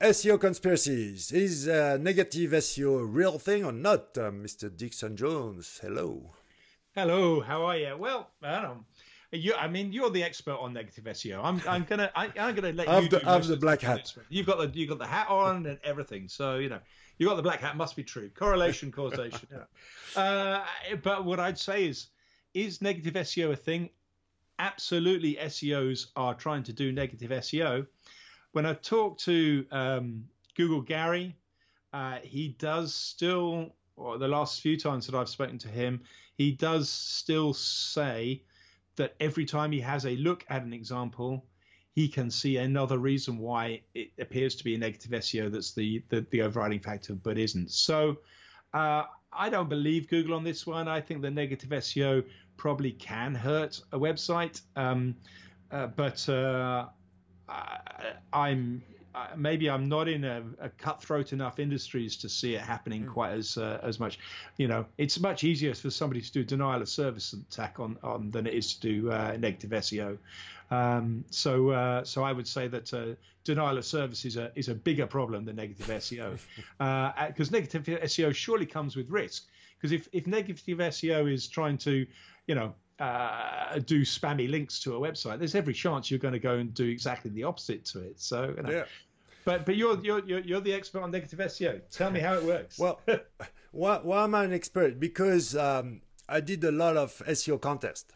SEO conspiracies. Is uh, negative SEO a real thing or not, uh, Mr. Dixon Jones? Hello. Hello, how are you? Well, I don't. You, I mean, you're the expert on negative SEO. I'm, I'm gonna, I, am gonna let I've you. The, do I've the black hat. You've got the, you got the hat on and everything. So you know, you got the black hat. Must be true. Correlation, causation. yeah. uh, but what I'd say is, is negative SEO a thing? Absolutely, SEOs are trying to do negative SEO. When I talk to um, Google Gary, uh, he does still, or the last few times that I've spoken to him, he does still say that every time he has a look at an example, he can see another reason why it appears to be a negative SEO that's the the, the overriding factor, but isn't. So uh, I don't believe Google on this one. I think the negative SEO probably can hurt a website, um, uh, but uh, I'm uh, maybe I'm not in a, a, cutthroat enough industries to see it happening mm. quite as uh, as much. You know, it's much easier for somebody to do denial of service attack on, on than it is to do uh, negative SEO. Um, so uh, so I would say that uh, denial of service is a is a bigger problem than negative SEO because uh, negative SEO surely comes with risk. Because if, if negative SEO is trying to, you know, uh, do spammy links to a website, there's every chance you're going to go and do exactly the opposite to it. So, you know, yeah. But but you're, you're you're the expert on negative SEO. Tell me how it works. Well, why, why am I an expert? Because um, I did a lot of SEO contests.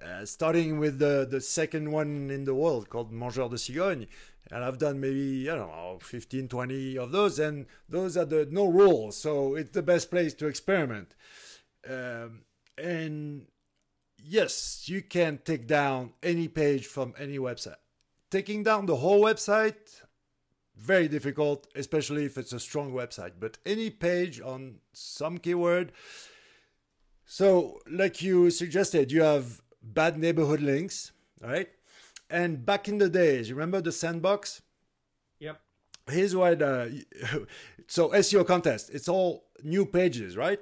Uh, starting with the, the second one in the world called Mangeur de Cigogne. And I've done maybe, I don't know, 15, 20 of those. And those are the no rules. So it's the best place to experiment. Um, and yes, you can take down any page from any website. Taking down the whole website, very difficult, especially if it's a strong website. But any page on some keyword. So, like you suggested, you have bad neighborhood links, right? And back in the days, remember the sandbox? Yep. Here's what. Uh, so SEO contest. It's all new pages, right?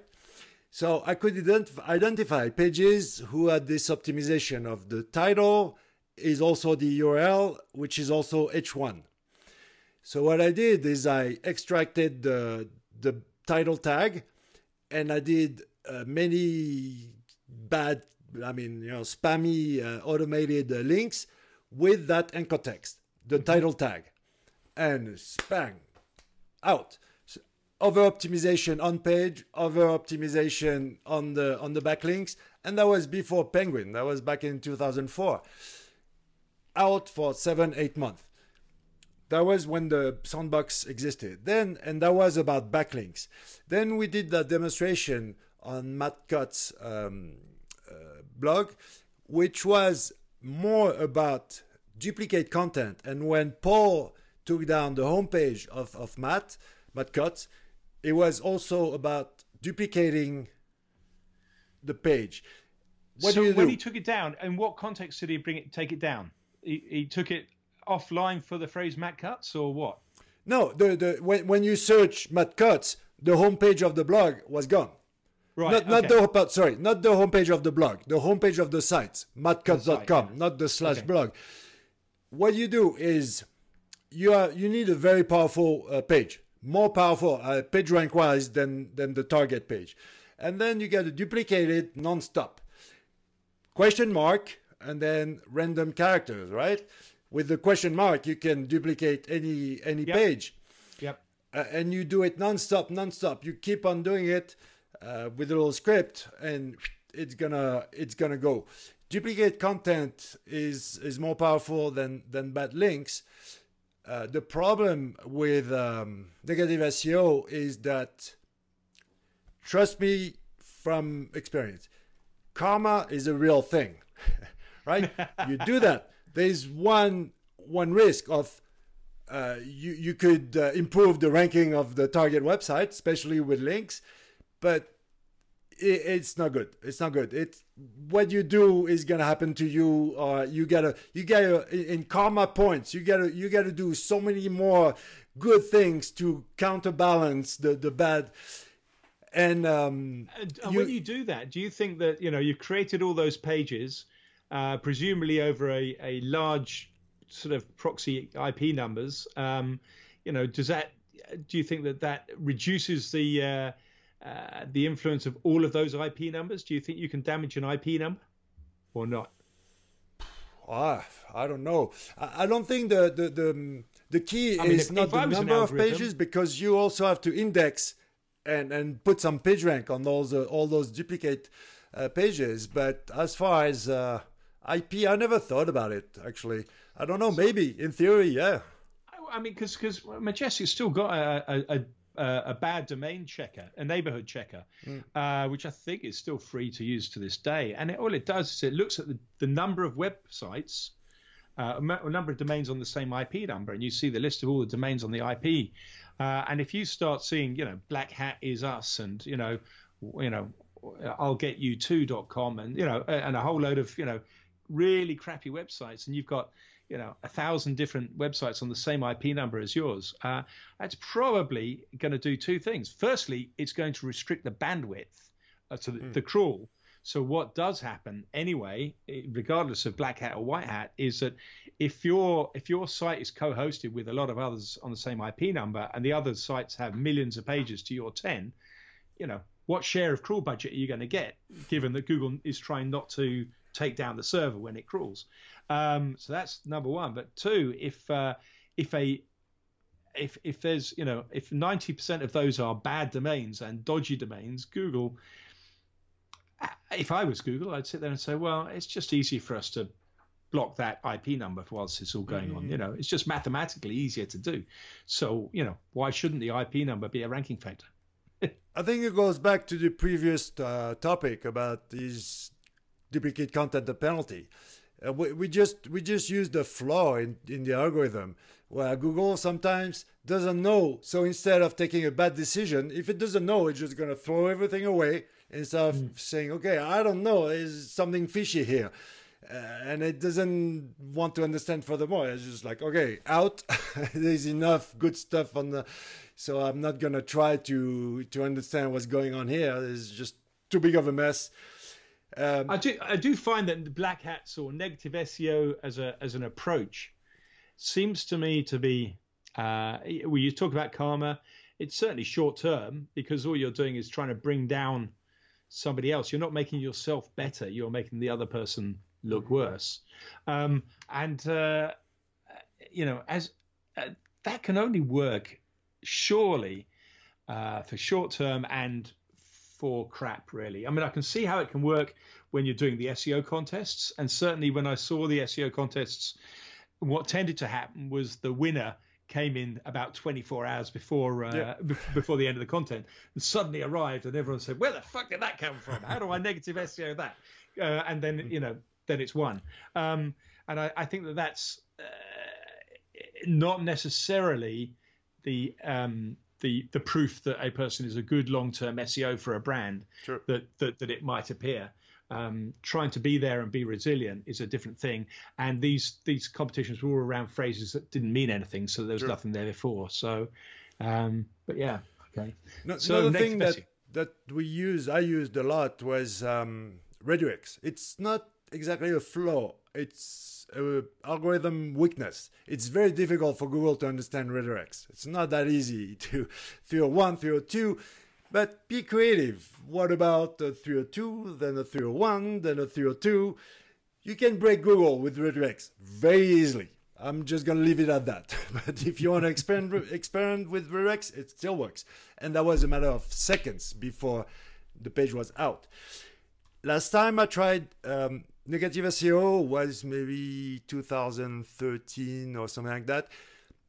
So I could identif- identify pages who had this optimization of the title is also the URL, which is also H1. So what I did is I extracted the the title tag, and I did uh, many bad, I mean, you know, spammy uh, automated uh, links with that anchor text, the title tag, and spang out over optimization on page, over optimization on the on the backlinks, and that was before Penguin. That was back in 2004. Out for seven, eight months. That was when the sandbox existed. Then, and that was about backlinks. Then we did that demonstration on Matt Cutts' um, uh, blog, which was more about duplicate content. And when Paul took down the homepage of, of Matt, Matt Cutts, it was also about duplicating the page. What so when do? he took it down, in what context did he bring it? Take it down? He, he took it offline for the phrase Matt Cutts" or what? No, the the when when you search Matt Cutts," the homepage of the blog was gone. Right. Not, not the sorry, not the homepage of the blog, the homepage of the site, mattcutts.com, yeah. not the slash okay. blog. What you do is you are you need a very powerful uh, page more powerful uh, page rank wise than, than the target page. And then you get to duplicate it non-stop. Question mark and then random characters, right? With the question mark, you can duplicate any any yep. page. Yep. Uh, and you do it non-stop, non-stop. You keep on doing it uh, with a little script, and it's gonna it's gonna go. Duplicate content is is more powerful than than bad links uh, the problem with um, negative SEO is that, trust me from experience, karma is a real thing, right? you do that. There's one one risk of uh, you you could uh, improve the ranking of the target website, especially with links, but it's not good. It's not good. It's what you do is gonna happen to you. Uh, you gotta you gotta in karma points. You gotta you gotta do so many more good things to counterbalance the the bad. And, um, and, and you, when you do that, do you think that you know you created all those pages, uh, presumably over a, a large sort of proxy IP numbers? Um, you know, does that? Do you think that that reduces the uh, uh, the influence of all of those IP numbers? Do you think you can damage an IP number or not? Ah, I don't know. I, I don't think the the the, the key I mean, is if, not if the number of pages because you also have to index and and put some page rank on those uh, all those duplicate uh, pages. But as far as uh, IP, I never thought about it actually. I don't know. Maybe in theory, yeah. I, I mean, because because Majestic's still got a, a, a, a bad domain checker, a neighborhood checker, mm. uh, which I think is still free to use to this day. And it, all it does is it looks at the, the number of websites. Uh, a number of domains on the same IP number, and you see the list of all the domains on the IP. Uh, and if you start seeing, you know, Black Hat is us, and you know, you know, I'll get you to.com, and you know, and a whole load of you know, really crappy websites, and you've got you know a thousand different websites on the same IP number as yours, uh, that's probably going to do two things. Firstly, it's going to restrict the bandwidth uh, to the, mm. the, crawl. So what does happen anyway, regardless of black hat or white hat, is that if your if your site is co-hosted with a lot of others on the same IP number, and the other sites have millions of pages to your ten, you know what share of crawl budget are you going to get, given that Google is trying not to take down the server when it crawls? Um, so that's number one. But two, if uh, if a if if there's you know if 90% of those are bad domains and dodgy domains, Google. Uh, if I was Google, I'd sit there and say, well, it's just easy for us to block that IP number whilst it's all going mm-hmm. on. You know, it's just mathematically easier to do. So you know, why shouldn't the IP number be a ranking factor? I think it goes back to the previous uh, topic about these duplicate content the penalty. Uh, we, we just we just use the flaw in, in the algorithm where Google sometimes doesn't know. So instead of taking a bad decision, if it doesn't know, it's just gonna throw everything away instead of mm. saying, "Okay, I don't know, there's something fishy here," uh, and it doesn't want to understand furthermore. It's just like, "Okay, out. there's enough good stuff on the." So I'm not gonna try to to understand what's going on here. It's just too big of a mess. Um, I do I do find that black hats or negative SEO as a as an approach seems to me to be uh, well you talk about karma. It's certainly short term because all you're doing is trying to bring down somebody else. You're not making yourself better. You're making the other person look worse. Um, and uh, you know as uh, that can only work surely uh, for short term and for crap, really. I mean, I can see how it can work when you're doing the SEO contests, and certainly when I saw the SEO contests, what tended to happen was the winner came in about 24 hours before uh, yeah. before the end of the content and suddenly arrived and everyone said where the fuck did that come from how do i negative seo that uh, and then you know then it's won um, and I, I, think that that's uh, not necessarily the um, the the proof that a person is a good long term SEO for a brand sure. that, that that it might appear. Um, trying to be there and be resilient is a different thing. And these these competitions were all around phrases that didn't mean anything, so there was sure. nothing there before. So, um, but yeah, okay. No, so another thing that that we use, I used a lot was um. It's not exactly a flaw. It's uh, algorithm weakness. It's very difficult for Google to understand redirects. It's not that easy to 301, 302, but be creative. What about a 302, then a 301, then a 302? You can break Google with redirects very easily. I'm just gonna leave it at that. but if you want to experiment, experiment with redirects, it still works. And that was a matter of seconds before the page was out. Last time I tried um, Negative SEO was maybe 2013 or something like that.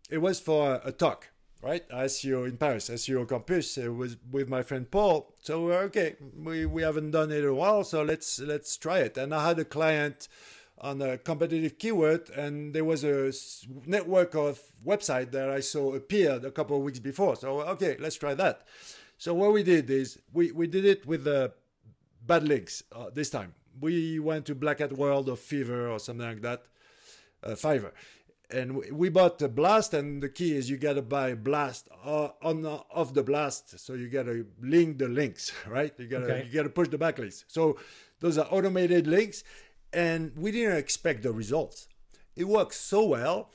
It was for a talk, right? SEO in Paris, SEO Campus. It was with my friend Paul. So okay, we, we haven't done it a while, so let's let's try it. And I had a client on a competitive keyword, and there was a network of website that I saw appeared a couple of weeks before. So okay, let's try that. So what we did is we, we did it with the bad links uh, this time we went to Black Hat World or Fever or something like that, uh, Fiverr, and we bought a blast. And the key is you gotta buy blast uh, on uh, of the blast, so you gotta link the links, right? You gotta okay. you gotta push the backlinks. So those are automated links, and we didn't expect the results. It works so well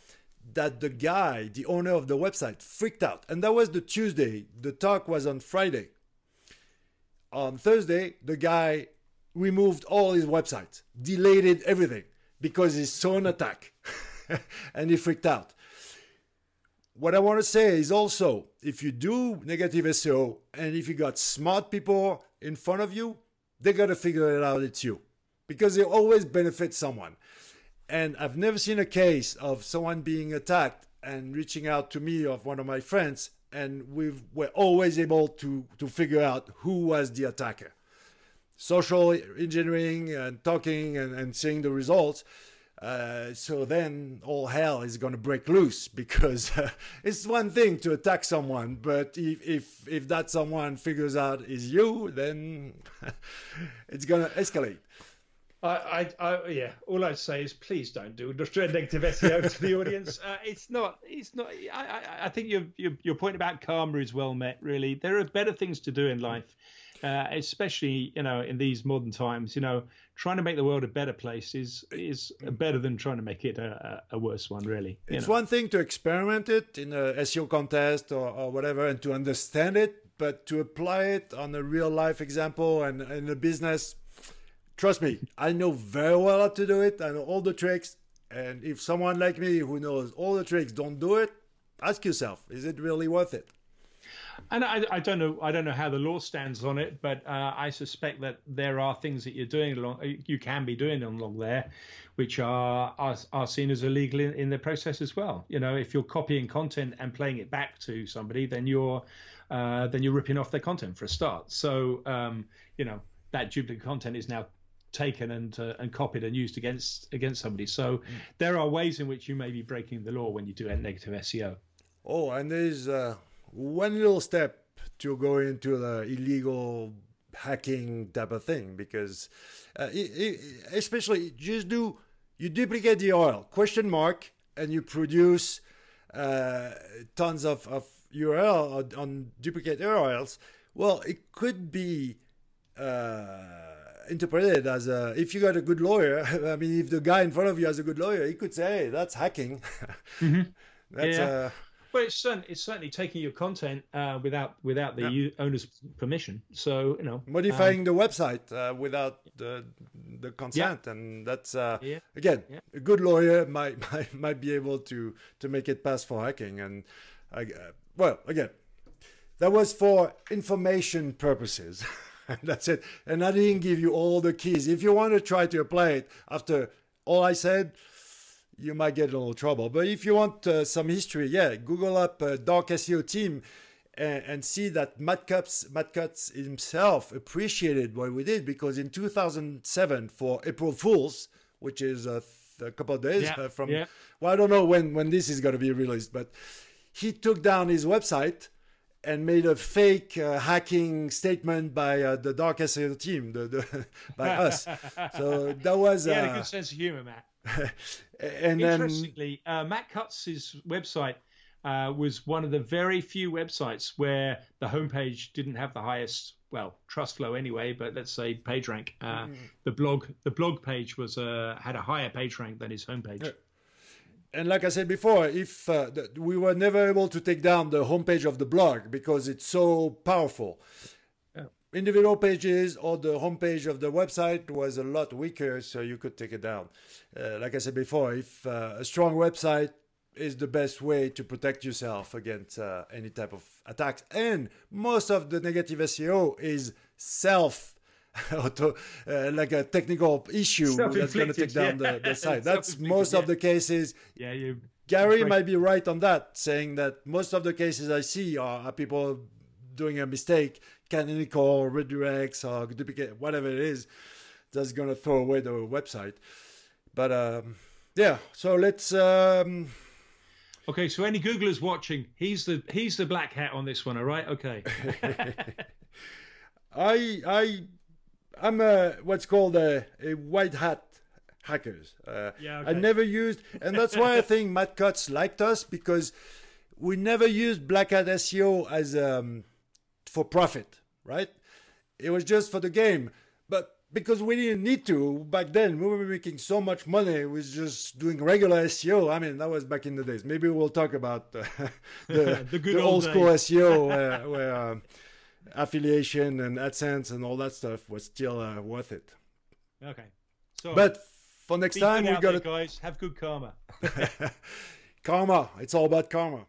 that the guy, the owner of the website, freaked out. And that was the Tuesday. The talk was on Friday. On Thursday, the guy removed all his websites, deleted everything because he saw an attack and he freaked out. What I want to say is also if you do negative SEO and if you got smart people in front of you, they got to figure it out it's you because it always benefits someone. And I've never seen a case of someone being attacked and reaching out to me or one of my friends, and we were always able to, to figure out who was the attacker. Social engineering and talking and, and seeing the results. Uh, so then all hell is going to break loose because uh, it's one thing to attack someone, but if if if that someone figures out is you, then it's going to escalate. I, I, I, yeah. All I'd say is please don't do the strength negative SEO to the audience. Uh, it's not. It's not. I, I, I think your, your your point about karma is well met. Really, there are better things to do in life, uh, especially you know in these modern times. You know, trying to make the world a better place is is better than trying to make it a, a worse one. Really, it's know. one thing to experiment it in a SEO contest or, or whatever, and to understand it, but to apply it on a real life example and in a business trust me, I know very well how to do it. I know all the tricks. And if someone like me who knows all the tricks don't do it, ask yourself, is it really worth it? And I, I don't know. I don't know how the law stands on it, but uh, I suspect that there are things that you're doing along, you can be doing along there, which are are, are seen as illegal in, in the process as well. You know, if you're copying content and playing it back to somebody, then you're uh, then you're ripping off their content for a start. So um, you know that duplicate content is now taken and uh, and copied and used against against somebody. So mm. there are ways in which you may be breaking the law when you do a negative SEO. Oh, and there's uh, one little step to go into the illegal hacking type of thing because uh, it, it, especially just do you duplicate the URL question mark and you produce uh, tons of, of URL on, on duplicate URLs. Well, it could be uh, interpreted as a, if you got a good lawyer, I mean, if the guy in front of you has a good lawyer, he could say, hey, that's hacking. Mm-hmm. that's yeah. Uh, well, it's certainly, it's certainly taking your content uh, without without the yeah. owner's permission. So you know, modifying um, the website uh, without the the consent, yeah. and that's uh, yeah. again a good lawyer might, might might be able to to make it pass for hacking. And uh, well, again, that was for information purposes. that's it. And I didn't give you all the keys. If you want to try to apply it after all I said, you might get in a little trouble. But if you want uh, some history, yeah, Google up uh, Dark SEO team and, and, see that Matt Cutts, Matt Cutts himself appreciated what we did because in 2007 for April Fools, which is a, a couple of days yeah, uh, from, yeah. well, I don't know when, when this is going to be released, but he took down his website and made a fake uh, hacking statement by uh, the dark SEO team, the, the by us. So that was. He had a uh, good sense of humor, Matt. and Interestingly, then... Uh, Matt Cutts' website uh, was one of the very few websites where the homepage didn't have the highest, well, trust flow anyway, but let's say page rank. Mm. The blog, the blog page was had a higher page rank than his homepage. Yeah and like I said before, if uh, the, we were never able to take down the homepage of the blog because it's so powerful. Yeah. Individual pages or the homepage of the website was a lot weaker, so you could take it down. Uh, like I said before, if uh, a strong website is the best way to protect yourself against uh, any type of attacks, and most of the negative SEO is self auto, uh, like a technical issue that's going to take down yeah. the, the site. That's most of the cases. Yeah, you. Gary might be right on that, saying that most of the cases I see are, are people doing a mistake, canonical redirects or duplicate, whatever it is, that's going to throw away the website. But um, yeah, so let's. Um, okay, so any Googlers watching, he's the he's the black hat on this one. All right, okay. I I I'm a what's called a, a white hat hackers. Uh, yeah, okay. I never used, and that's why I think Matt Cutts liked us because we never used black hat SEO as um, for profit, right? It was just for the game. But because we didn't need to back then. We were making so much money with just doing regular SEO. I mean, that was back in the days. Maybe we'll talk about uh, the, The good the old old school. SEO where, where um, affiliation and AdSense and all that stuff was still uh, worth it. Okay. So, But for next time, we got to guys. Have good karma. karma. It's all about karma.